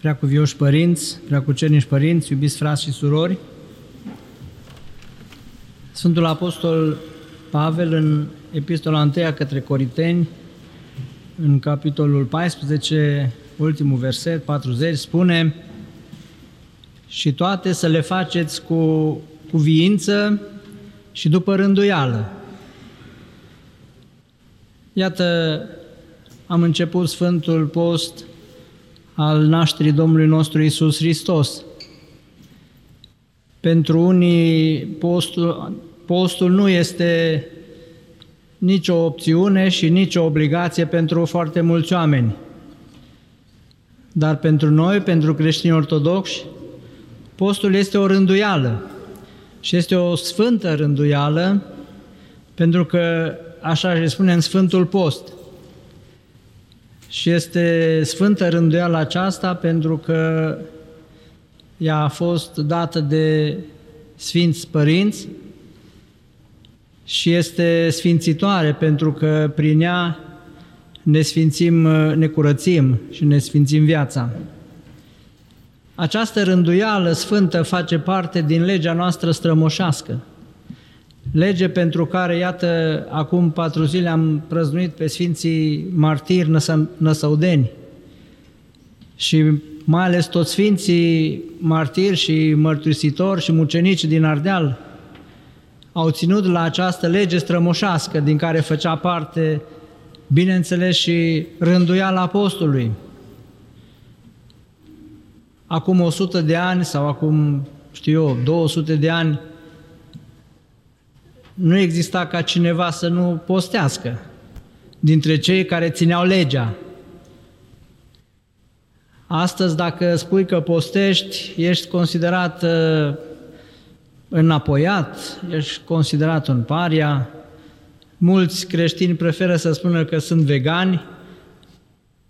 prea cuvioși părinți, prea cucernici părinți, iubiți frați și surori, Sfântul Apostol Pavel în epistola 1 către Coriteni, în capitolul 14, ultimul verset, 40, spune și toate să le faceți cu cuviință și după rânduială. Iată, am început Sfântul Post al nașterii Domnului nostru Isus Hristos. Pentru unii postul, postul nu este nicio opțiune și nicio obligație pentru foarte mulți oameni. Dar pentru noi, pentru creștini ortodoxi, postul este o rânduială și este o sfântă rânduială pentru că așa se spune în Sfântul Post – și este sfântă rânduiala aceasta pentru că ea a fost dată de Sfinți Părinți și este sfințitoare pentru că prin ea ne sfințim, ne curățim și ne sfințim viața. Această rânduială sfântă face parte din legea noastră strămoșească. Lege pentru care, iată, acum patru zile am prăznuit pe Sfinții Martiri Năsăudeni și mai ales toți Sfinții Martiri și mărturisitori și mucenici din Ardeal au ținut la această lege strămoșească din care făcea parte, bineînțeles, și rânduiala apostolului. Acum 100 de ani sau acum, știu eu, 200 de ani, nu exista ca cineva să nu postească dintre cei care țineau legea. Astăzi, dacă spui că postești, ești considerat uh, înapoiat, ești considerat un paria. Mulți creștini preferă să spună că sunt vegani,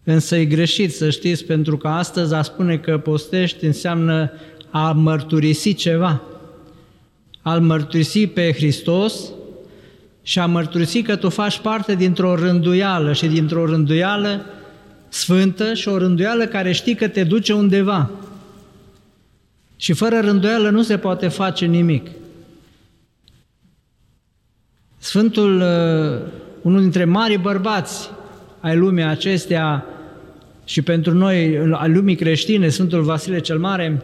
însă e greșit să știți, pentru că astăzi a spune că postești înseamnă a mărturisi ceva al mărturisi pe Hristos și a mărturisi că tu faci parte dintr-o rânduială și dintr-o rânduială sfântă și o rânduială care știi că te duce undeva. Și fără rânduială nu se poate face nimic. Sfântul, uh, unul dintre mari bărbați ai lumii acestea și pentru noi, al lumii creștine, Sfântul Vasile cel Mare,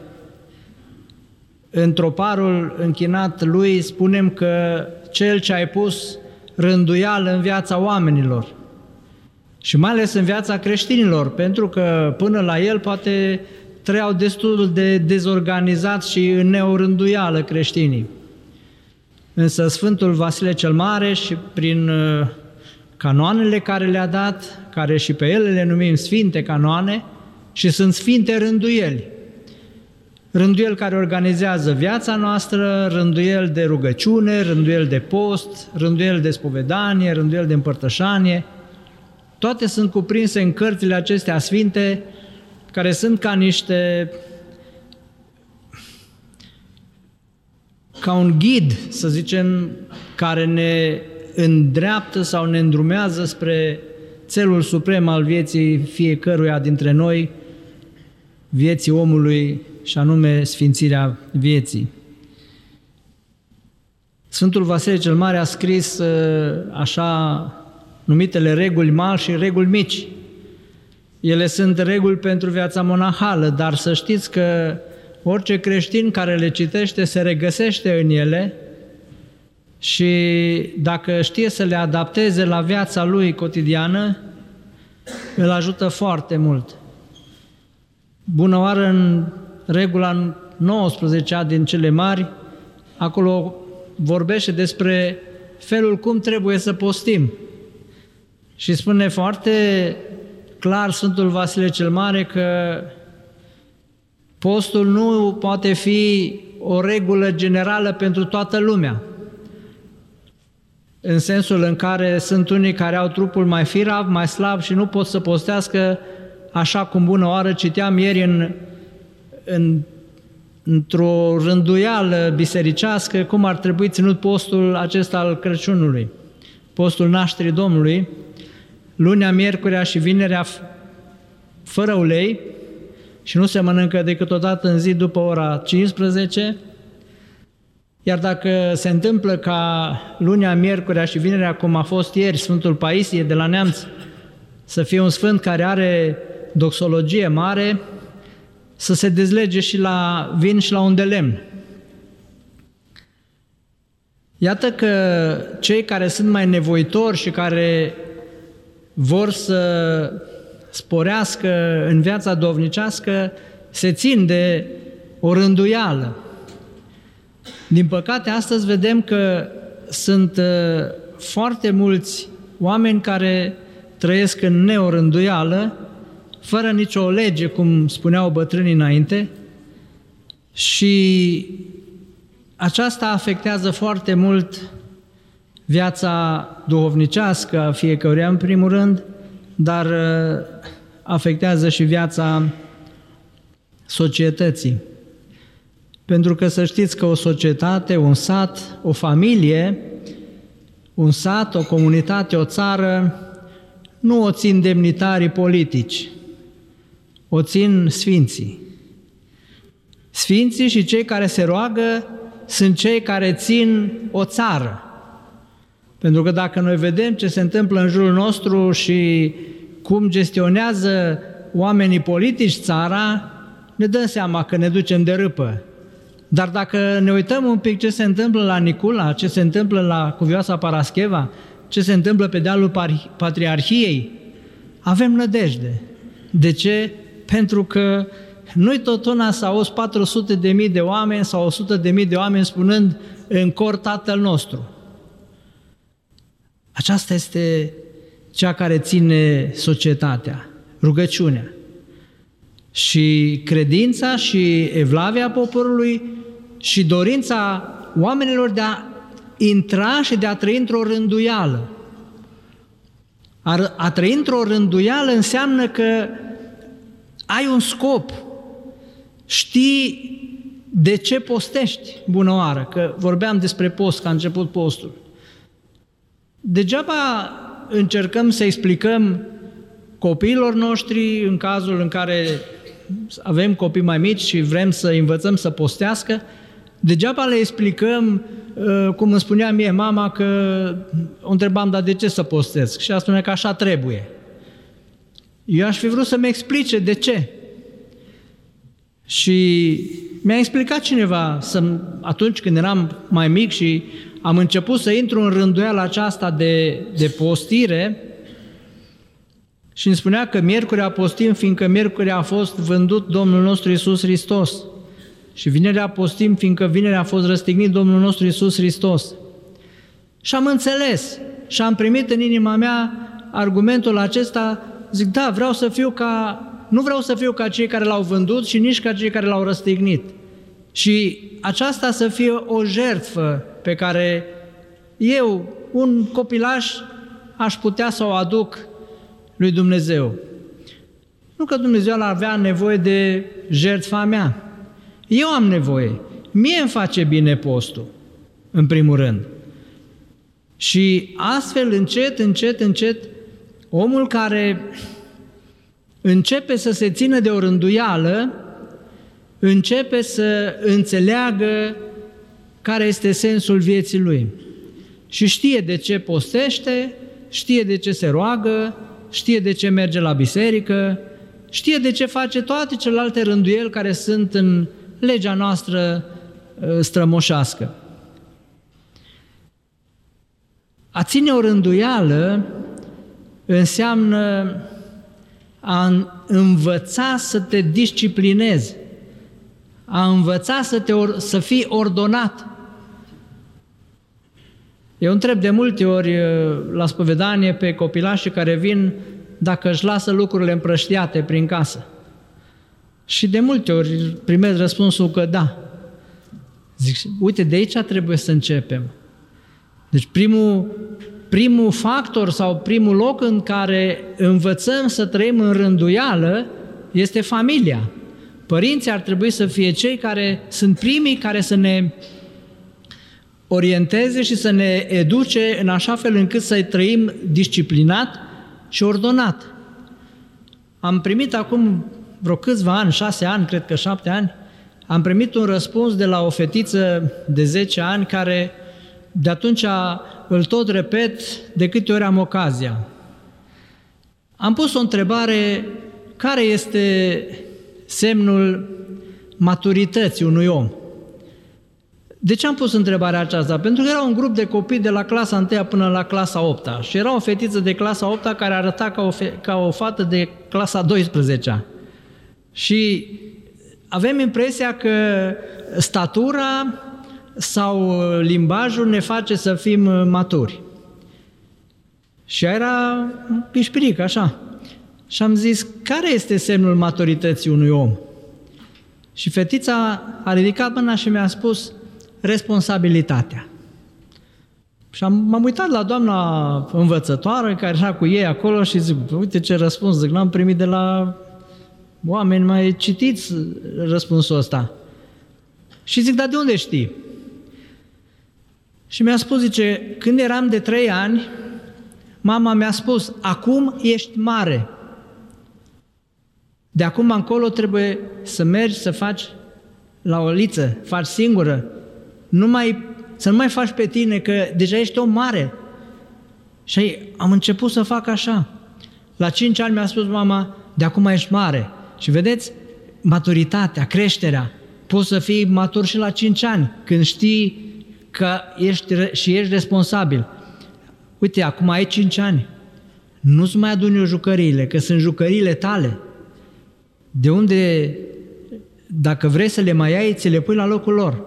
în troparul închinat lui spunem că cel ce ai pus rânduială în viața oamenilor și mai ales în viața creștinilor, pentru că până la el poate trăiau destul de dezorganizat și în neorânduială creștinii. Însă Sfântul Vasile cel Mare și prin uh, canoanele care le-a dat, care și pe ele le numim sfinte canoane, și sunt sfinte rânduieli, rânduiel care organizează viața noastră, rânduiel de rugăciune, rânduiel de post, rânduiel de spovedanie, rânduiel de împărtășanie. Toate sunt cuprinse în cărțile acestea sfinte, care sunt ca niște ca un ghid, să zicem, care ne îndreaptă sau ne îndrumează spre celul suprem al vieții fiecăruia dintre noi, vieții omului și anume sfințirea vieții. Sfântul Vasile cel Mare a scris uh, așa numitele reguli mari și reguli mici. Ele sunt reguli pentru viața monahală, dar să știți că orice creștin care le citește se regăsește în ele și dacă știe să le adapteze la viața lui cotidiană, îl ajută foarte mult. Bună oară în regula 19 din cele mari, acolo vorbește despre felul cum trebuie să postim. Și spune foarte clar Sfântul Vasile cel Mare că postul nu poate fi o regulă generală pentru toată lumea. În sensul în care sunt unii care au trupul mai firav, mai slab și nu pot să postească așa cum bună oară citeam ieri în în, într-o rânduială bisericească cum ar trebui ținut postul acesta al Crăciunului, postul nașterii Domnului, lunea, miercurea și vinerea fără ulei, și nu se mănâncă decât o dată în zi după ora 15, iar dacă se întâmplă ca lunea, miercurea și vinerea, cum a fost ieri, Sfântul Paisie de la Neamț, să fie un sfânt care are doxologie mare, să se dezlege și la vin și la un de lemn. Iată că cei care sunt mai nevoitori și care vor să sporească în viața dovnicească se țin de o rânduială. Din păcate, astăzi vedem că sunt uh, foarte mulți oameni care trăiesc în neorânduială, fără nicio lege, cum spuneau bătrânii înainte, și aceasta afectează foarte mult viața duhovnicească a fiecăruia în primul rând, dar uh, afectează și viața societății. Pentru că să știți că o societate, un sat, o familie, un sat, o comunitate, o țară, nu o țin demnitarii politici, o țin sfinții. Sfinții și cei care se roagă sunt cei care țin o țară. Pentru că dacă noi vedem ce se întâmplă în jurul nostru și cum gestionează oamenii politici țara, ne dăm seama că ne ducem de râpă. Dar dacă ne uităm un pic ce se întâmplă la Nicula, ce se întâmplă la Cuvioasa Parascheva, ce se întâmplă pe dealul Patriarhiei, avem nădejde. De ce? Pentru că nu-i tot una să auzi 400 de mii de oameni sau 100 de mii de oameni spunând în cor Tatăl nostru. Aceasta este cea care ține societatea, rugăciunea. Și credința și evlavia poporului și dorința oamenilor de a intra și de a trăi într-o rânduială. A, a trăi într-o rânduială înseamnă că ai un scop, știi de ce postești bună oară, că vorbeam despre post, că a început postul. Degeaba încercăm să explicăm copiilor noștri, în cazul în care avem copii mai mici și vrem să învățăm să postească, degeaba le explicăm, uh, cum îmi spunea mie mama, că o întrebam, dar de ce să postez? Și a spune că așa trebuie. Eu aș fi vrut să-mi explice de ce. Și mi-a explicat cineva să, atunci când eram mai mic și am început să intru în rânduiala aceasta de, de postire și îmi spunea că miercurea postim, fiindcă miercurea a fost vândut Domnul nostru Isus Hristos. Și vinerea postim, fiindcă vinerea a fost răstignit Domnul nostru Isus Hristos. Și am înțeles și am primit în inima mea argumentul acesta, zic, da, vreau să fiu ca, nu vreau să fiu ca cei care l-au vândut și nici ca cei care l-au răstignit. Și aceasta să fie o jertfă pe care eu, un copilaș, aș putea să o aduc lui Dumnezeu. Nu că Dumnezeu ar avea nevoie de jertfa mea. Eu am nevoie. Mie îmi face bine postul, în primul rând. Și astfel, încet, încet, încet, omul care începe să se țină de o rânduială, începe să înțeleagă care este sensul vieții lui. Și știe de ce postește, știe de ce se roagă, știe de ce merge la biserică, știe de ce face toate celelalte rânduieli care sunt în legea noastră ă, strămoșească. A ține o rânduială înseamnă a învăța să te disciplinezi, a învăța să, te or, să fii ordonat. Eu întreb de multe ori ă, la spovedanie pe copilașii care vin dacă își lasă lucrurile împrăștiate prin casă. Și de multe ori primesc răspunsul că da. Zic, uite, de aici trebuie să începem. Deci primul, primul factor sau primul loc în care învățăm să trăim în rânduială este familia. Părinții ar trebui să fie cei care sunt primii care să ne orienteze și să ne educe în așa fel încât să trăim disciplinat și ordonat. Am primit acum vreo câțiva ani, șase ani, cred că șapte ani, am primit un răspuns de la o fetiță de 10 ani care de atunci îl tot repet de câte ori am ocazia. Am pus o întrebare, care este semnul maturității unui om? De ce am pus întrebarea aceasta? Pentru că era un grup de copii de la clasa 1 până la clasa 8 și era o fetiță de clasa 8 care arăta ca o, fe- ca o fată de clasa 12 Și avem impresia că statura sau limbajul ne face să fim maturi. Și era pișpiric, așa. Și am zis, care este semnul maturității unui om? Și fetița a ridicat mâna și mi-a spus, responsabilitatea. Și am, m-am uitat la doamna învățătoare care era cu ei acolo și zic, uite ce răspuns, zic, l-am primit de la oameni, mai citiți răspunsul ăsta. Și zic, dar de unde știi? Și mi-a spus, zice, când eram de trei ani, mama mi-a spus, acum ești mare. De acum încolo trebuie să mergi să faci la o liță, faci singură, nu mai, să nu mai faci pe tine, că deja ești om mare. Și am început să fac așa. La cinci ani mi-a spus mama, de acum ești mare. Și vedeți, maturitatea, creșterea, poți să fii matur și la cinci ani, când știi că ești și ești responsabil. Uite, acum ai cinci ani, nu-ți mai aduni eu jucăriile, că sunt jucăriile tale. De unde, dacă vrei să le mai ai, ți le pui la locul lor.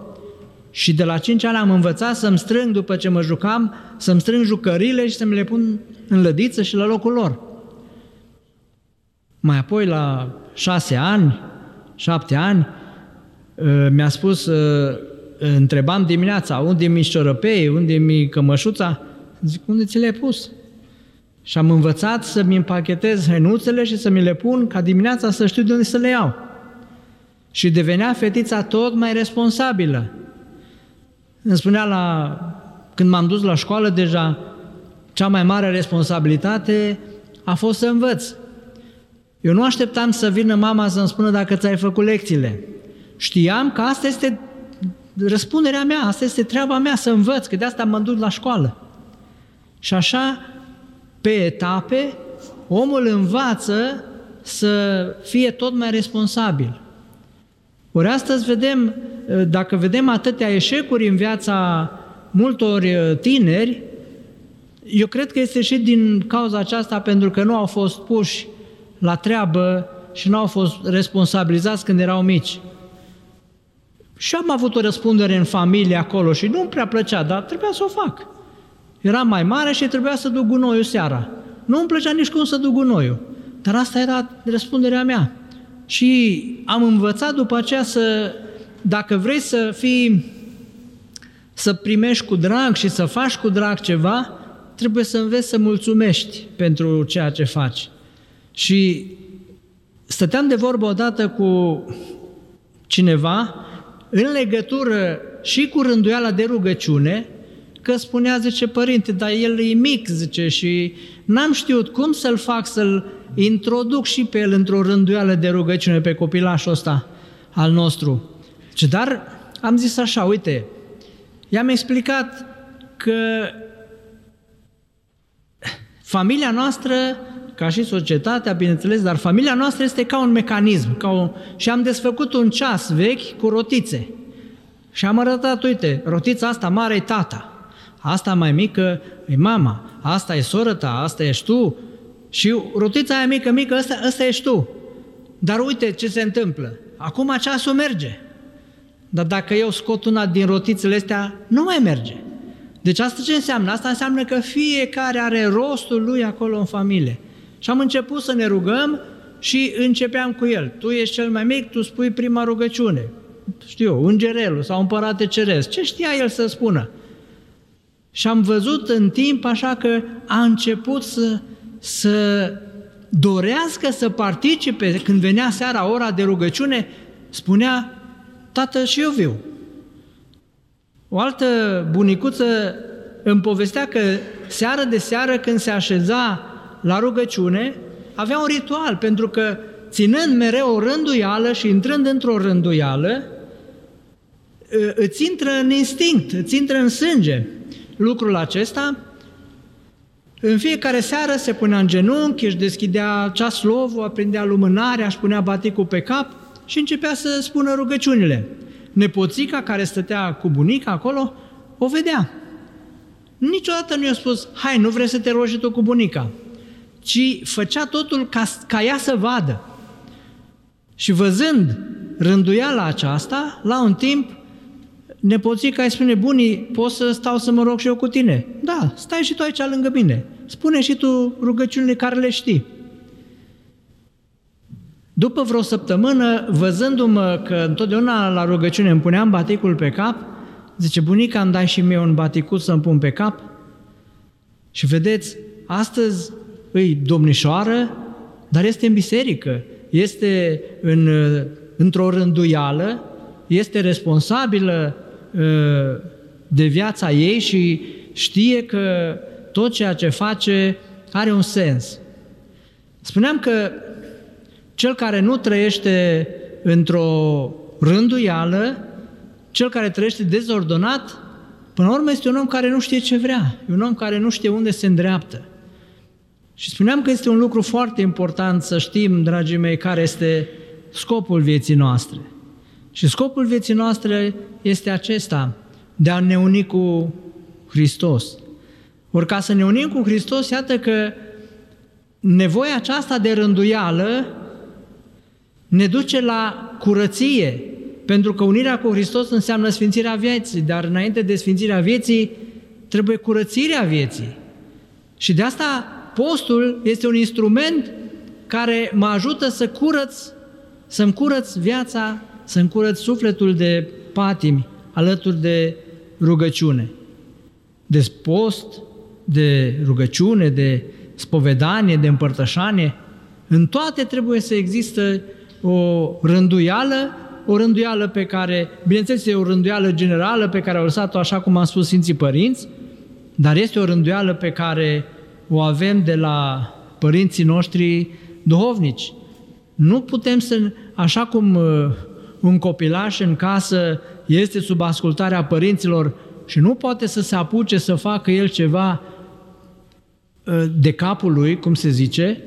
Și de la 5 ani am învățat să-mi strâng, după ce mă jucam, să-mi strâng jucările și să-mi le pun în lădiță și la locul lor. Mai apoi, la 6 ani, 7 ani, ă, mi-a spus, ă, întrebam dimineața, unde mi șorăpei, unde mi cămășuța? Zic, unde ți le-ai pus? Și am învățat să-mi împachetez hăinuțele și să mi le pun ca dimineața să știu de unde să le iau. Și devenea fetița tot mai responsabilă. Îmi spunea la, când m-am dus la școală deja, cea mai mare responsabilitate a fost să învăț. Eu nu așteptam să vină mama să-mi spună dacă ți-ai făcut lecțiile. Știam că asta este răspunderea mea, asta este treaba mea să învăț, că de asta mă duc la școală. Și așa, pe etape, omul învață să fie tot mai responsabil. Ori astăzi vedem, dacă vedem atâtea eșecuri în viața multor uh, tineri, eu cred că este și din cauza aceasta pentru că nu au fost puși la treabă și nu au fost responsabilizați când erau mici. Și am avut o răspundere în familie acolo și nu-mi prea plăcea, dar trebuia să o fac. Eram mai mare și trebuia să duc gunoiul seara. Nu îmi plăcea nici cum să duc gunoiul. Dar asta era răspunderea mea. Și am învățat după aceea să, dacă vrei să fii, să primești cu drag și să faci cu drag ceva, trebuie să înveți să mulțumești pentru ceea ce faci. Și stăteam de vorbă odată cu cineva în legătură și cu rânduiala de rugăciune, că spunea, zice, părinte, dar el e mic, zice, și n-am știut cum să-l fac să-l introduc și pe el într-o rânduială de rugăciune pe copilașul ăsta al nostru. Ce dar am zis așa, uite, i-am explicat că familia noastră, ca și societatea, bineînțeles, dar familia noastră este ca un mecanism. Ca un... Și am desfăcut un ceas vechi cu rotițe. Și am arătat, uite, rotița asta mare e tata, asta mai mică e mama, asta e soră ta, asta ești tu, și rotița aia mică, mică, ăsta, ăsta ești tu. Dar uite ce se întâmplă. Acum ceasul merge. Dar dacă eu scot una din rotițele astea, nu mai merge. Deci asta ce înseamnă? Asta înseamnă că fiecare are rostul lui acolo în familie. Și am început să ne rugăm și începeam cu el. Tu ești cel mai mic, tu spui prima rugăciune. Știu, îngerelul sau împărate ceresc. Ce știa el să spună? Și am văzut în timp așa că a început să să dorească să participe când venea seara ora de rugăciune, spunea, tată și eu viu. O altă bunicuță îmi povestea că seară de seară când se așeza la rugăciune, avea un ritual, pentru că ținând mereu o rânduială și intrând într-o rânduială, îți intră în instinct, îți intră în sânge lucrul acesta. În fiecare seară se punea în genunchi, își deschidea ceaslovul, aprindea lumânarea, își punea baticul pe cap și începea să spună rugăciunile. Nepoțica care stătea cu bunica acolo o vedea. Niciodată nu i-a spus, hai, nu vrei să te rogi tu cu bunica, ci făcea totul ca, ca ea să vadă. Și văzând rânduiala aceasta, la un timp, nepoțica îi spune, bunii, poți să stau să mă rog și eu cu tine? Da, stai și tu aici lângă mine. Spune și tu rugăciunile care le știi. După vreo săptămână, văzându-mă că întotdeauna la rugăciune îmi puneam baticul pe cap, zice, bunica, îmi dai și mie un baticut să-mi pun pe cap? Și vedeți, astăzi îi domnișoară, dar este în biserică, este în, într-o rânduială, este responsabilă ă, de viața ei și știe că tot ceea ce face are un sens. Spuneam că cel care nu trăiește într-o rânduială, cel care trăiește dezordonat, până la urmă este un om care nu știe ce vrea, e un om care nu știe unde se îndreaptă. Și spuneam că este un lucru foarte important să știm, dragii mei, care este scopul vieții noastre. Și scopul vieții noastre este acesta, de a ne uni cu Hristos. Ori ca să ne unim cu Hristos, iată că nevoia aceasta de rânduială ne duce la curăție, pentru că unirea cu Hristos înseamnă sfințirea vieții, dar înainte de sfințirea vieții trebuie curățirea vieții. Și de asta postul este un instrument care mă ajută să curăț, să-mi curăț viața, să-mi curăț sufletul de patimi alături de rugăciune. De post, de rugăciune, de spovedanie, de împărtășanie, în toate trebuie să există o rânduială, o rânduială pe care, bineînțeles, e o rânduială generală pe care au lăsat-o așa cum am spus Sfinții Părinți, dar este o rânduială pe care o avem de la părinții noștri duhovnici. Nu putem să, așa cum uh, un copilaș în casă este sub ascultarea părinților și nu poate să se apuce să facă el ceva uh, de capul lui, cum se zice,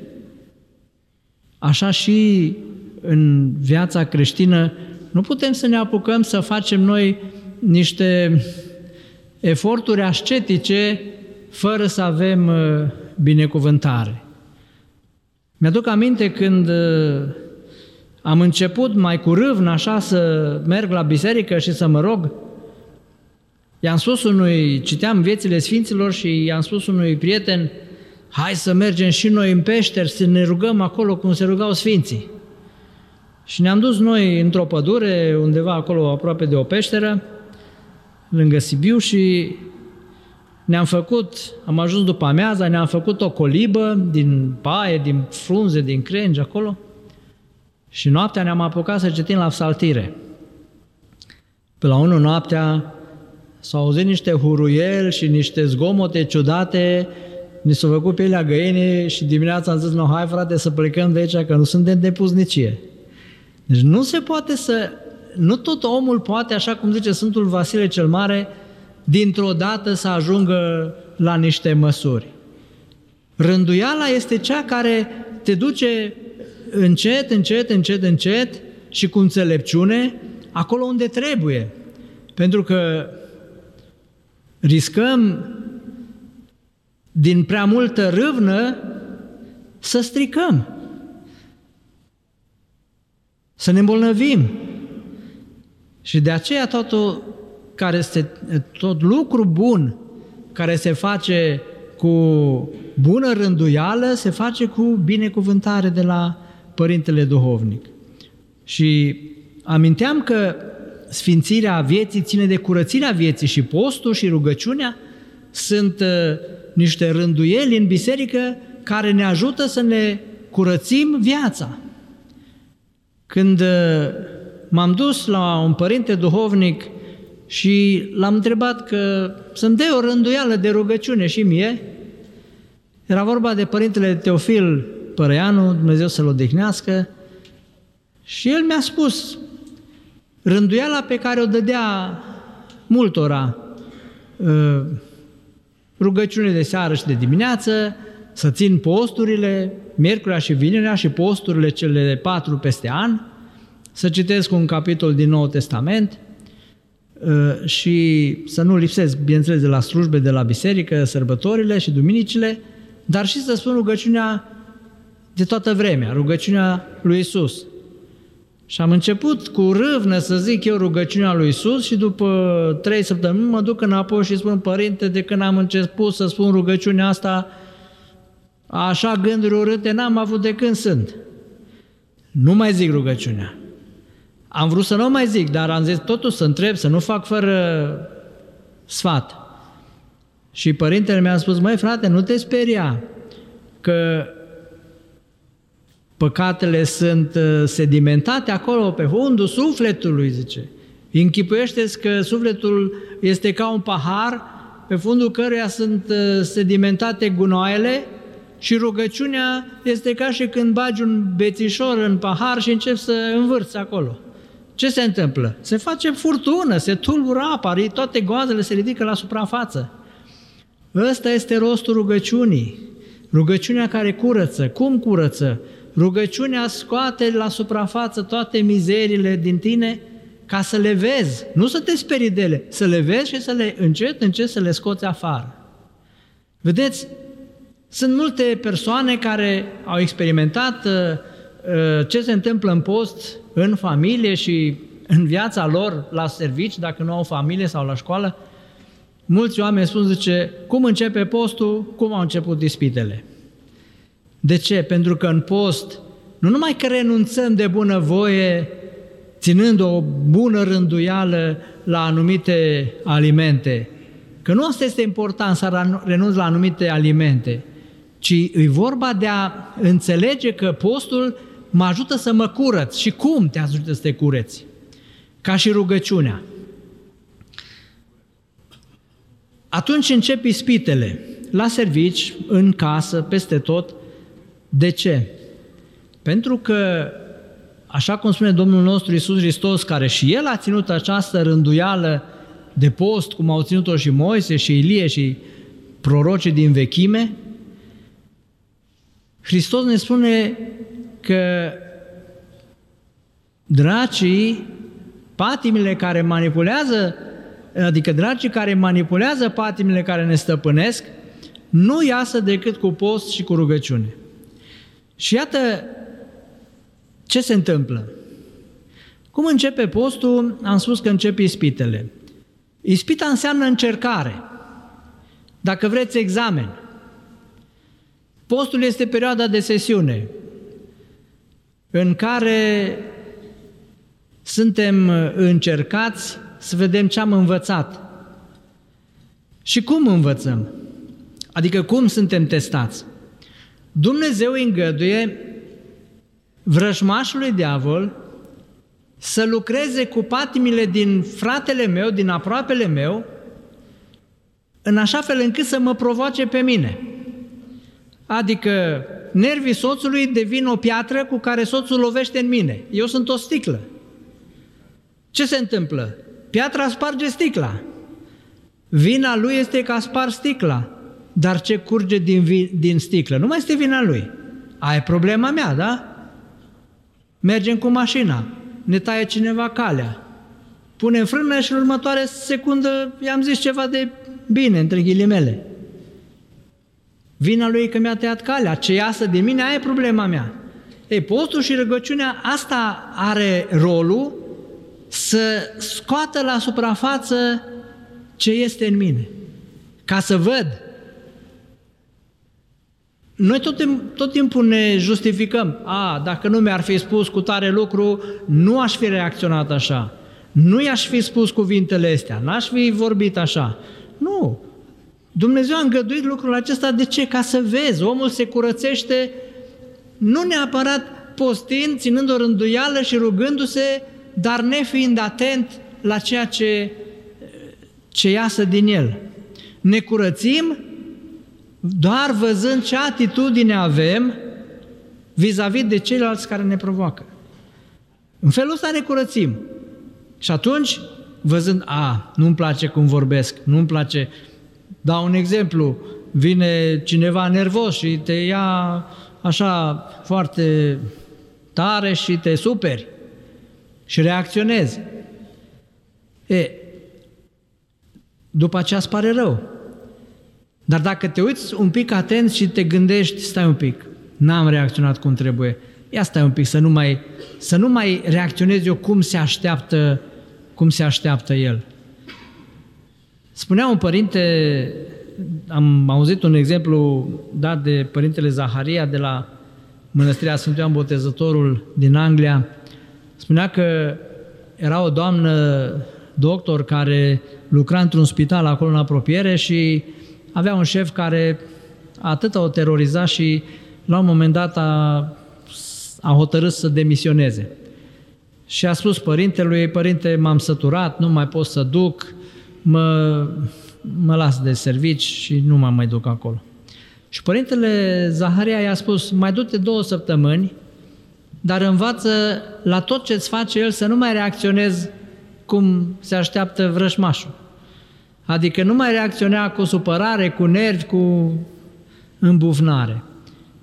așa și în viața creștină nu putem să ne apucăm să facem noi niște eforturi ascetice fără să avem uh, binecuvântare. Mi-aduc aminte când uh, am început mai cu râvn așa să merg la biserică și să mă rog, i-am spus unui, citeam viețile Sfinților și i-am spus unui prieten, hai să mergem și noi în peșteri să ne rugăm acolo cum se rugau Sfinții. Și ne-am dus noi într-o pădure, undeva acolo aproape de o peșteră, lângă Sibiu și ne-am făcut, am ajuns după amiaza, ne-am făcut o colibă din paie, din frunze, din crengi acolo și noaptea ne-am apucat să citim la psaltire. Pe la unul noaptea s-au auzit niște huruieli și niște zgomote ciudate, ni s-au făcut pielea găini și dimineața am zis, no, hai frate să plecăm de aici, că nu suntem de puznicie. Deci nu se poate să, nu tot omul poate, așa cum zice Sfântul Vasile cel Mare, dintr-o dată să ajungă la niște măsuri. Rânduiala este cea care te duce încet, încet, încet, încet și cu înțelepciune acolo unde trebuie. Pentru că riscăm din prea multă râvnă să stricăm să ne îmbolnăvim. Și de aceea totul care este, tot lucru bun care se face cu bună rânduială, se face cu binecuvântare de la Părintele Duhovnic. Și aminteam că sfințirea vieții ține de curățirea vieții și postul și rugăciunea sunt uh, niște rânduieli în biserică care ne ajută să ne curățim viața. Când uh, m-am dus la un părinte duhovnic și l-am întrebat că să-mi dea o rânduială de rugăciune și mie, era vorba de părintele Teofil Părăianu, Dumnezeu să-l odihnească, Și el mi-a spus rânduiala pe care o dădea multora, uh, rugăciune de seară și de dimineață, să țin posturile, miercurea și vinerea și posturile cele patru peste an, să citesc un capitol din Noul Testament uh, și să nu lipsesc, bineînțeles, de la slujbe, de la biserică, sărbătorile și duminicile, dar și să spun rugăciunea de toată vremea, rugăciunea lui Isus. Și am început cu râvnă să zic eu rugăciunea lui Isus și după trei săptămâni mă duc înapoi și spun, Părinte, de când am început să spun rugăciunea asta, așa gânduri urâte n-am avut de când sunt. Nu mai zic rugăciunea. Am vrut să nu mai zic, dar am zis totuși să întreb, să nu fac fără sfat. Și părintele mi-a spus, măi frate, nu te speria că păcatele sunt uh, sedimentate acolo pe fundul sufletului, zice. închipuiește că sufletul este ca un pahar pe fundul căruia sunt uh, sedimentate gunoaiele și rugăciunea este ca și când bagi un bețișor în pahar și începi să învârți acolo. Ce se întâmplă? Se face furtună, se tulbură apa, toate goazele se ridică la suprafață. Ăsta este rostul rugăciunii. Rugăciunea care curăță. Cum curăță? Rugăciunea scoate la suprafață toate mizerile din tine ca să le vezi, nu să te sperii de ele, să le vezi și să le încet, încet să le scoți afară. Vedeți, sunt multe persoane care au experimentat uh, uh, ce se întâmplă în post, în familie și în viața lor, la servici, dacă nu au familie sau la școală. Mulți oameni spun, zice, cum începe postul, cum au început dispitele. De ce? Pentru că în post nu numai că renunțăm de bună voie, ținând o bună rânduială la anumite alimente, că nu asta este important să renunț la anumite alimente, ci e vorba de a înțelege că postul mă ajută să mă curăț. Și cum te ajută să te cureți? Ca și rugăciunea. Atunci încep ispitele, la servici, în casă, peste tot, de ce? Pentru că, așa cum spune Domnul nostru Isus Hristos, care și El a ținut această rânduială de post, cum au ținut-o și Moise și Ilie și prorocii din vechime, Hristos ne spune că dracii, patimile care manipulează, adică dracii care manipulează patimile care ne stăpânesc, nu iasă decât cu post și cu rugăciune. Și iată ce se întâmplă. Cum începe postul? Am spus că începe ispitele. Ispita înseamnă încercare. Dacă vreți examen. Postul este perioada de sesiune în care suntem încercați să vedem ce am învățat. Și cum învățăm? Adică cum suntem testați? Dumnezeu îngăduie vrăjmașului diavol să lucreze cu patimile din fratele meu, din aproapele meu, în așa fel încât să mă provoace pe mine. Adică nervii soțului devin o piatră cu care soțul lovește în mine. Eu sunt o sticlă. Ce se întâmplă? Piatra sparge sticla. Vina lui este că a spart sticla. Dar ce curge din, din sticlă? Nu mai este vina lui. Ai problema mea, da? Mergem cu mașina, ne taie cineva calea, punem frână și în următoare secundă i-am zis ceva de bine, între ghilimele. Vina lui că mi-a tăiat calea, ce iasă de mine, aia e problema mea. Ei, postul și rugăciunea, asta are rolul să scoată la suprafață ce este în mine. Ca să văd noi tot, tot timpul ne justificăm. A, dacă nu mi-ar fi spus cu tare lucru, nu aș fi reacționat așa. Nu i-aș fi spus cuvintele astea, n-aș fi vorbit așa. Nu. Dumnezeu a îngăduit lucrul acesta. De ce? Ca să vezi. Omul se curățește nu neapărat postind, ținând o rânduială și rugându-se, dar nefiind atent la ceea ce, ce iasă din el. Ne curățim doar văzând ce atitudine avem vis-a-vis de ceilalți care ne provoacă. În felul ăsta ne curățim. Și atunci, văzând, a, nu-mi place cum vorbesc, nu-mi place... Dau un exemplu, vine cineva nervos și te ia așa foarte tare și te superi și reacționezi. E, după aceea îți pare rău. Dar dacă te uiți un pic atent și te gândești, stai un pic, n-am reacționat cum trebuie, ia stai un pic să nu mai, să nu mai reacționez eu cum se așteaptă, cum se așteaptă el. Spunea un părinte, am auzit un exemplu dat de părintele Zaharia de la Mănăstirea Sfântul Ioan Botezătorul din Anglia, spunea că era o doamnă doctor care lucra într-un spital acolo în apropiere și avea un șef care atât o teroriza și la un moment dat a, a hotărât să demisioneze. Și a spus părintelui, părinte, m-am săturat, nu mai pot să duc, mă, mă las de servici și nu mă mai duc acolo. Și părintele Zaharia i-a spus, mai du-te două săptămâni, dar învață la tot ce îți face el să nu mai reacționezi cum se așteaptă vrășmașul. Adică nu mai reacționea cu supărare, cu nervi, cu îmbufnare.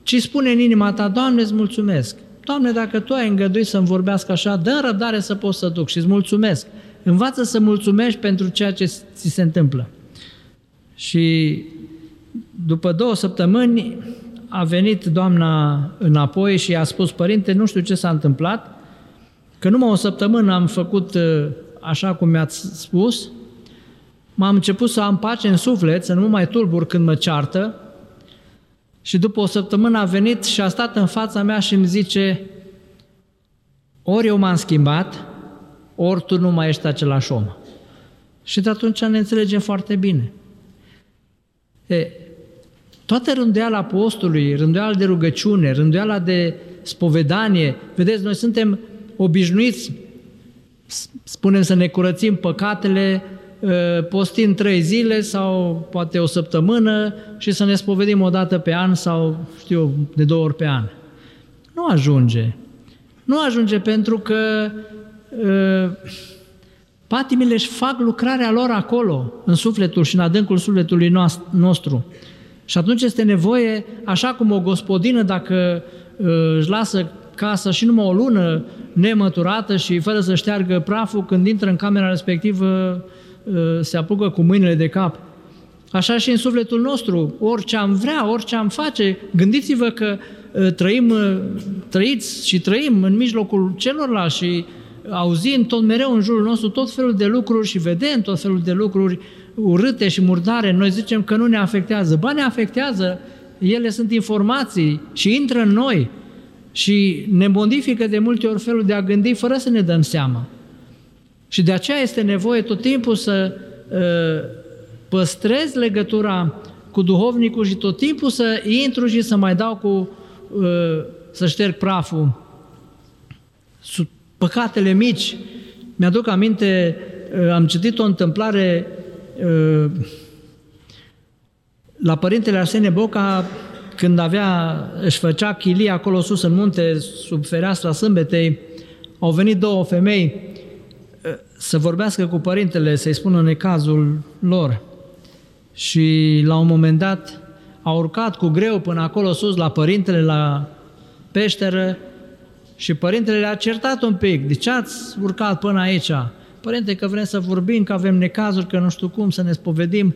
Ci spune în inima ta, Doamne, îți mulțumesc. Doamne, dacă Tu ai îngăduit să-mi vorbească așa, dă răbdare să pot să duc și îți mulțumesc. Învață să mulțumești pentru ceea ce ți se întâmplă. Și după două săptămâni a venit doamna înapoi și a spus, părinte, nu știu ce s-a întâmplat, că numai o săptămână am făcut uh, așa cum mi-ați spus, m-am început să am pace în suflet, să nu mai tulbur când mă ceartă și după o săptămână a venit și a stat în fața mea și îmi zice ori eu m-am schimbat, ori tu nu mai ești același om. Și de atunci ne înțelegem foarte bine. E, toată rânduiala postului, rânduiala de rugăciune, rânduiala de spovedanie, vedeți, noi suntem obișnuiți, spunem să ne curățim păcatele ă, postind trei zile sau poate o săptămână și să ne spovedim o dată pe an sau, știu, de două ori pe an. Nu ajunge. Nu ajunge pentru că uh, patimile își fac lucrarea lor acolo, în sufletul și în adâncul sufletului nostru. Și atunci este nevoie, așa cum o gospodină, dacă uh, își lasă casa și numai o lună nemăturată și fără să șteargă praful, când intră în camera respectivă, uh, se apucă cu mâinile de cap. Așa și în sufletul nostru, orice am vrea, orice am face, gândiți-vă că uh, trăim, uh, trăiți și trăim în mijlocul celorlalți și auzim tot mereu în jurul nostru tot felul de lucruri și vedem tot felul de lucruri urâte și murdare. Noi zicem că nu ne afectează. Ba, ne afectează, ele sunt informații și intră în noi și ne modifică de multe ori felul de a gândi fără să ne dăm seama. Și de aceea este nevoie tot timpul să uh, păstrez legătura cu duhovnicul și tot timpul să intru și să mai dau cu, uh, să șterg praful. Păcatele mici. Mi-aduc aminte, uh, am citit o întâmplare uh, la Părintele Arsenie Boca, când avea, își făcea chilia acolo sus în munte, sub fereastra sâmbetei, au venit două femei să vorbească cu părintele, să-i spună necazul lor și la un moment dat a urcat cu greu până acolo sus la părintele, la peșteră și părintele le-a certat un pic. De ce ați urcat până aici? Părinte, că vrem să vorbim, că avem necazuri, că nu știu cum, să ne spovedim.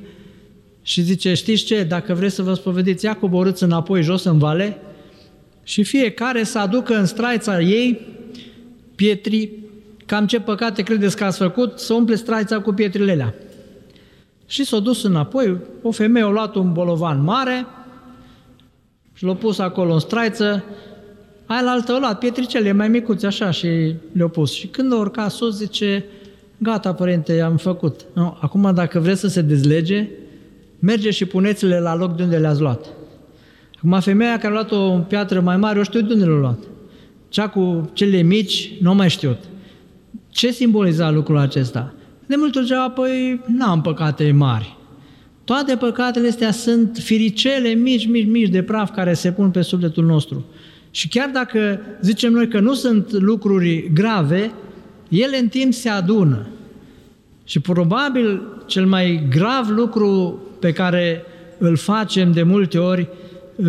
Și zice, știți ce, dacă vreți să vă spovediți, ia coborâți înapoi jos în vale și fiecare să aducă în straița ei pietri, cam ce păcate credeți că ați făcut, să umple straița cu pietrile alea. Și s-a dus înapoi, o femeie a luat un bolovan mare și l-a pus acolo în straiță, aia la altă a luat pietricele mai micuțe așa și le-a pus. Și când a urcat sus, zice, gata, părinte, am făcut. Nu, acum dacă vreți să se dezlege, merge și puneți-le la loc de unde le-ați luat. Acum femeia care a luat o piatră mai mare, o știu de unde le-a luat. Cea cu cele mici, nu mai știut. Ce simboliza lucrul acesta? De multe ori ceva, păi n-am păcate mari. Toate păcatele astea sunt firicele mici, mici, mici de praf care se pun pe sufletul nostru. Și chiar dacă zicem noi că nu sunt lucruri grave, ele în timp se adună. Și probabil cel mai grav lucru pe care îl facem de multe ori uh,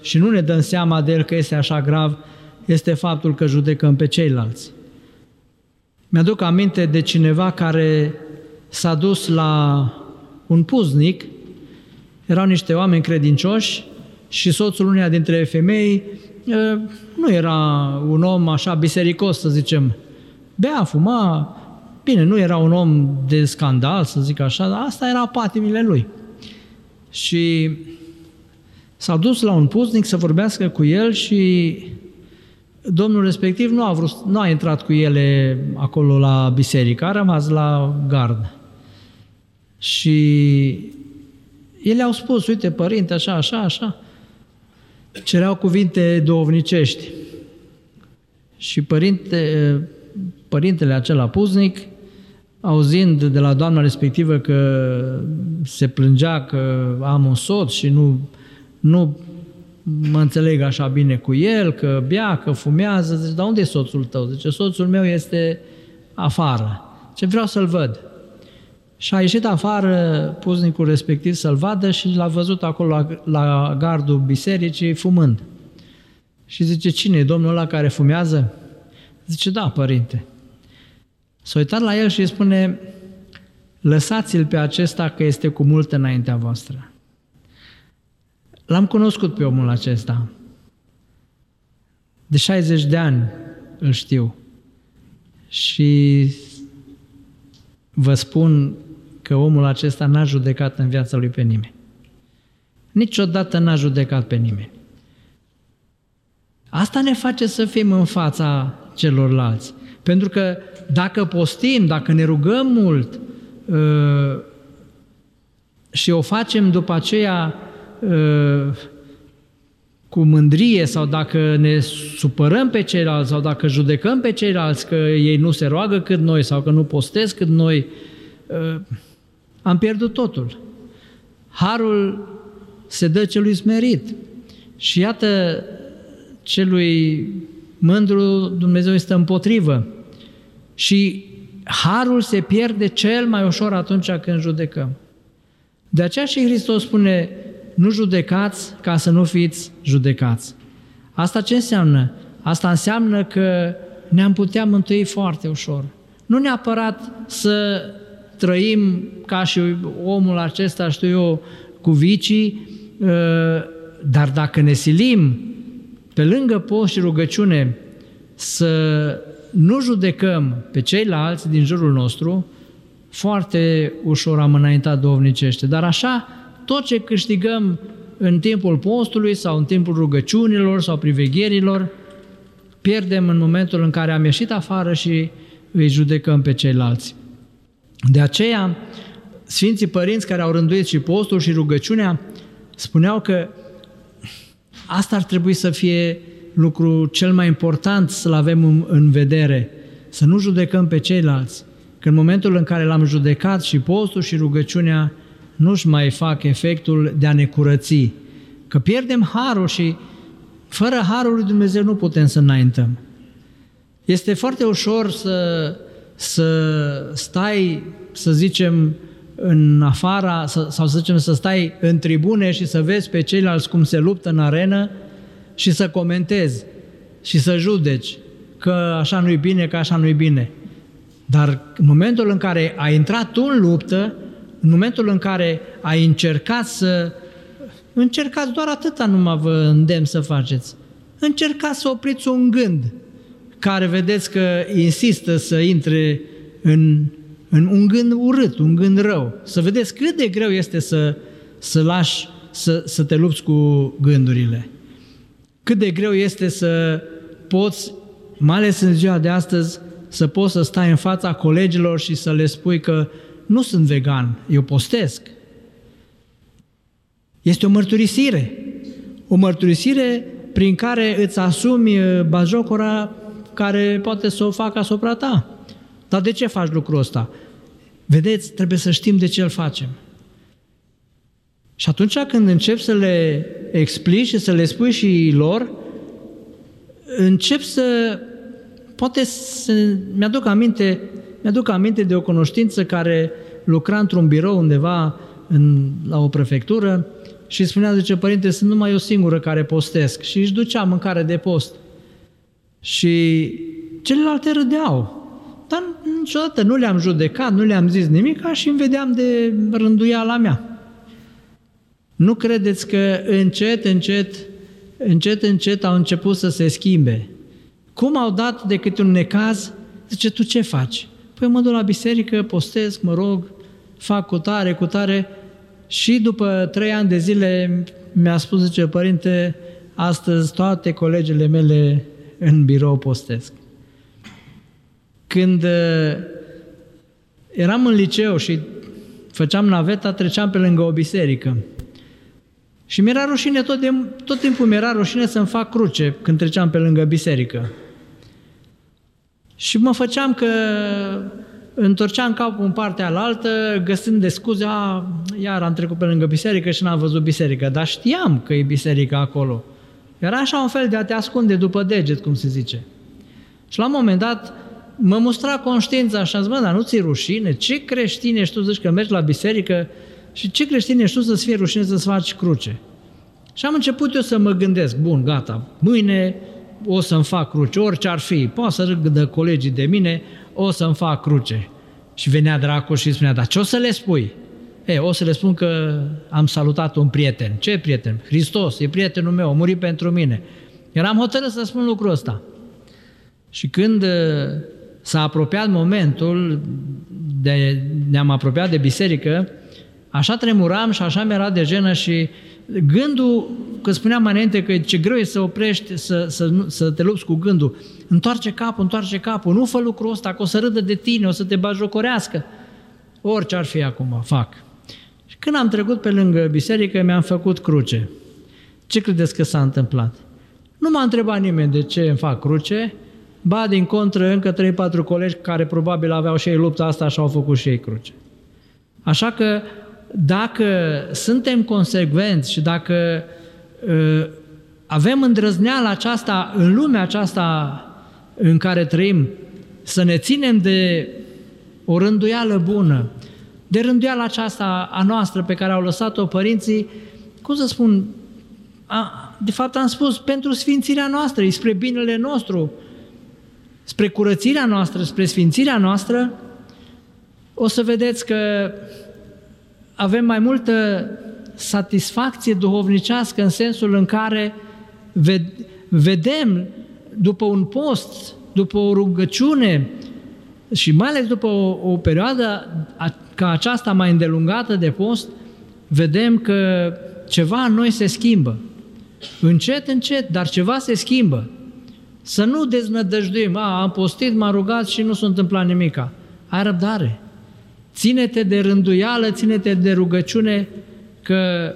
și nu ne dăm seama de el că este așa grav, este faptul că judecăm pe ceilalți. Mi-aduc aminte de cineva care s-a dus la un puznic, erau niște oameni credincioși și soțul uneia dintre femei nu era un om așa bisericos, să zicem. Bea, fuma, bine, nu era un om de scandal, să zic așa, dar asta era patimile lui. Și s-a dus la un puznic să vorbească cu el și domnul respectiv nu a, vrut, nu a intrat cu ele acolo la biserică, a rămas la gardă. Și ele au spus, uite, părinte, așa, așa, așa, cereau cuvinte dovnicești. Și părinte, părintele acela puznic, auzind de la doamna respectivă că se plângea că am un soț și nu, nu mă înțeleg așa bine cu el, că bea, că fumează, zice, dar unde e soțul tău? Zice, soțul meu este afară. Ce vreau să-l văd. Și a ieșit afară puznicul respectiv să-l vadă și l-a văzut acolo la, la gardul bisericii fumând. Și zice, cine e domnul ăla care fumează? Zice, da, părinte. S-a uitat la el și îi spune, lăsați-l pe acesta că este cu mult înaintea voastră. L-am cunoscut pe omul acesta. De 60 de ani îl știu. Și vă spun că omul acesta n-a judecat în viața lui pe nimeni. Niciodată n-a judecat pe nimeni. Asta ne face să fim în fața celorlalți. Pentru că dacă postim, dacă ne rugăm mult uh, și o facem după aceea uh, cu mândrie sau dacă ne supărăm pe ceilalți sau dacă judecăm pe ceilalți că ei nu se roagă cât noi sau că nu postez cât noi, uh, am pierdut totul. Harul se dă celui smerit. Și iată, celui mândru Dumnezeu este împotrivă. Și harul se pierde cel mai ușor atunci când judecăm. De aceea și Hristos spune, nu judecați ca să nu fiți judecați. Asta ce înseamnă? Asta înseamnă că ne-am putea mântui foarte ușor. Nu neapărat să trăim ca și omul acesta, știu eu, cu vicii, ă, dar dacă ne silim pe lângă post și rugăciune să nu judecăm pe ceilalți din jurul nostru, foarte ușor am înaintat dovnicește. Dar așa, tot ce câștigăm în timpul postului sau în timpul rugăciunilor sau privegherilor, pierdem în momentul în care am ieșit afară și îi judecăm pe ceilalți. De aceea, Sfinții Părinți care au rânduit și postul și rugăciunea spuneau că asta ar trebui să fie lucru cel mai important să-l avem în vedere, să nu judecăm pe ceilalți, că în momentul în care l-am judecat și postul și rugăciunea nu-și mai fac efectul de a ne curăți, că pierdem harul și fără harul lui Dumnezeu nu putem să înaintăm. Este foarte ușor să să stai, să zicem, în afara, sau să zicem să stai în tribune și să vezi pe ceilalți cum se luptă în arenă și să comentezi și să judeci că așa nu-i bine, că așa nu-i bine. Dar în momentul în care ai intrat tu în luptă, în momentul în care ai încercat să... Încercați doar atâta numai vă îndemn să faceți. Încercați să opriți un gând care vedeți că insistă să intre în, în un gând urât, un gând rău. Să vedeți cât de greu este să, să lași, să, să te lupți cu gândurile. Cât de greu este să poți, mai ales în ziua de astăzi, să poți să stai în fața colegilor și să le spui că nu sunt vegan, eu postesc. Este o mărturisire. O mărturisire prin care îți asumi bajocora care poate să o facă asupra ta. Dar de ce faci lucrul ăsta? Vedeți, trebuie să știm de ce îl facem. Și atunci când începi să le explici și să le spui și lor, încep să, poate să, mi-aduc aminte, mi-aduc aminte de o cunoștință care lucra într-un birou undeva în, la o prefectură și spunea, zice, părinte, sunt numai eu singură care postesc și își ducea mâncare de post. Și celelalte râdeau. Dar niciodată nu le-am judecat, nu le-am zis nimic și îmi vedeam de rânduiala mea. Nu credeți că încet, încet, încet, încet au început să se schimbe. Cum au dat de câte un necaz, zice, tu ce faci? Păi mă duc la biserică, postez, mă rog, fac cu tare, cu tare. Și după trei ani de zile mi-a spus, zice, părinte, astăzi toate colegele mele în birou postesc. Când uh, eram în liceu și făceam naveta, treceam pe lângă o biserică. Și mi-era rușine, tot, de, tot timpul mi-era rușine să-mi fac cruce când treceam pe lângă biserică. Și mă făceam că întorceam capul în partea alaltă, găsind de scuze, a, iar am trecut pe lângă biserică și n-am văzut biserică, dar știam că e biserica acolo. Era așa un fel de a te ascunde după deget, cum se zice. Și la un moment dat mă mustra conștiința și am zis, mă, dar nu ți rușine? Ce creștin ești tu, zici că mergi la biserică și ce creștin ești tu să-ți fie rușine să-ți faci cruce? Și am început eu să mă gândesc, bun, gata, mâine o să-mi fac cruce, orice ar fi, poate să râgă colegii de mine, o să-mi fac cruce. Și venea dracul și spunea, dar ce o să le spui? E, o să le spun că am salutat un prieten. Ce prieten? Hristos, e prietenul meu, a murit pentru mine. Eram hotărât să spun lucrul ăsta. Și când uh, s-a apropiat momentul de ne-am apropiat de biserică, așa tremuram și așa mi-era de jenă și gândul, că spuneam mai înainte că ce greu e să oprești, să, să, să te lupți cu gândul, întoarce capul, întoarce capul, nu fă lucrul ăsta, că o să râdă de tine, o să te bajocorească. Orice ar fi acum, fac. Și când am trecut pe lângă biserică, mi-am făcut cruce. Ce credeți că s-a întâmplat? Nu m-a întrebat nimeni de ce îmi fac cruce, ba din contră încă 3-4 colegi care probabil aveau și ei lupta asta și au făcut și ei cruce. Așa că dacă suntem consecvenți și dacă uh, avem îndrăzneala aceasta în lumea aceasta în care trăim, să ne ținem de o rânduială bună, de rânduiala aceasta a noastră pe care au lăsat-o părinții, cum să spun, a, de fapt am spus, pentru sfințirea noastră, spre binele nostru, spre curățirea noastră, spre sfințirea noastră, o să vedeți că avem mai multă satisfacție duhovnicească în sensul în care vedem după un post, după o rugăciune și mai ales după o, o perioadă ca aceasta mai îndelungată de post, vedem că ceva în noi se schimbă. Încet, încet, dar ceva se schimbă. Să nu deznădăjduim, a, am postit, m-am rugat și nu s-a întâmplat nimica. Ai răbdare. Ține-te de rânduială, ține-te de rugăciune, că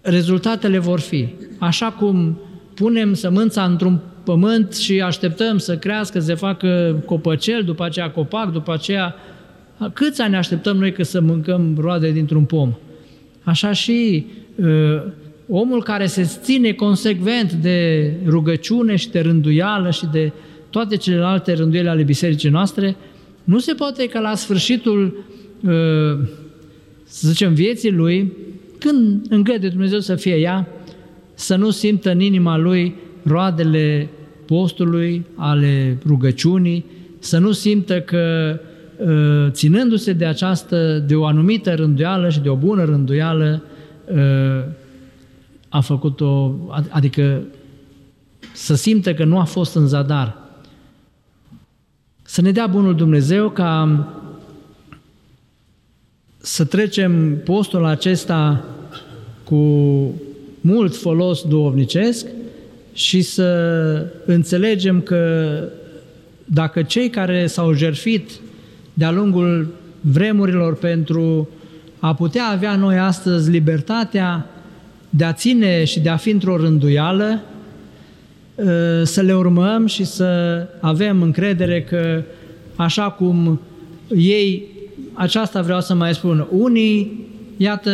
rezultatele vor fi. Așa cum punem sămânța într-un pământ și așteptăm să crească, să se facă copăcel, după aceea copac, după aceea... Câți ani așteptăm noi că să mâncăm roade dintr-un pom? Așa și uh, omul care se ține consecvent de rugăciune și de rânduială și de toate celelalte rânduiele ale bisericii noastre, nu se poate ca la sfârșitul, uh, să zicem, vieții lui, când îngăde Dumnezeu să fie ea, să nu simtă în inima lui roadele postului, ale rugăciunii, să nu simtă că uh, ținându-se de această, de o anumită rânduială și de o bună rânduială, uh, a făcut-o, adică să simtă că nu a fost în zadar. Să ne dea Bunul Dumnezeu ca să trecem postul acesta cu mult folos duovnicesc și să înțelegem că dacă cei care s-au jerfit de-a lungul vremurilor pentru a putea avea noi astăzi libertatea de a ține și de a fi într-o rânduială, ă, să le urmăm și să avem încredere că așa cum ei, aceasta vreau să mai spun, unii, iată,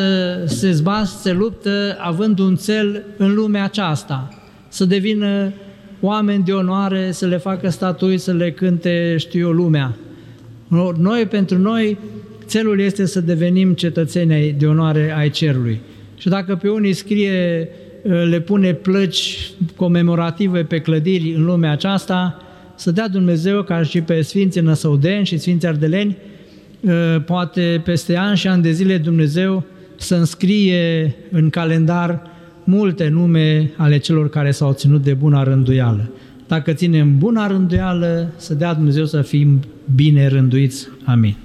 se zbat, se luptă având un cel în lumea aceasta, să devină oameni de onoare, să le facă statui, să le cânte, știu eu, lumea. Noi, pentru noi, țelul este să devenim cetățeni de onoare ai cerului. Și dacă pe unii scrie, le pune plăci comemorative pe clădiri în lumea aceasta, să dea Dumnezeu ca și pe Sfinții Năsăudeni și Sfinții Ardeleni, poate peste ani și ani de zile Dumnezeu să înscrie în calendar multe nume ale celor care s-au ținut de bună rânduială. Dacă ținem bună rânduială, să dea Dumnezeu să fim bine rânduiți. Amin.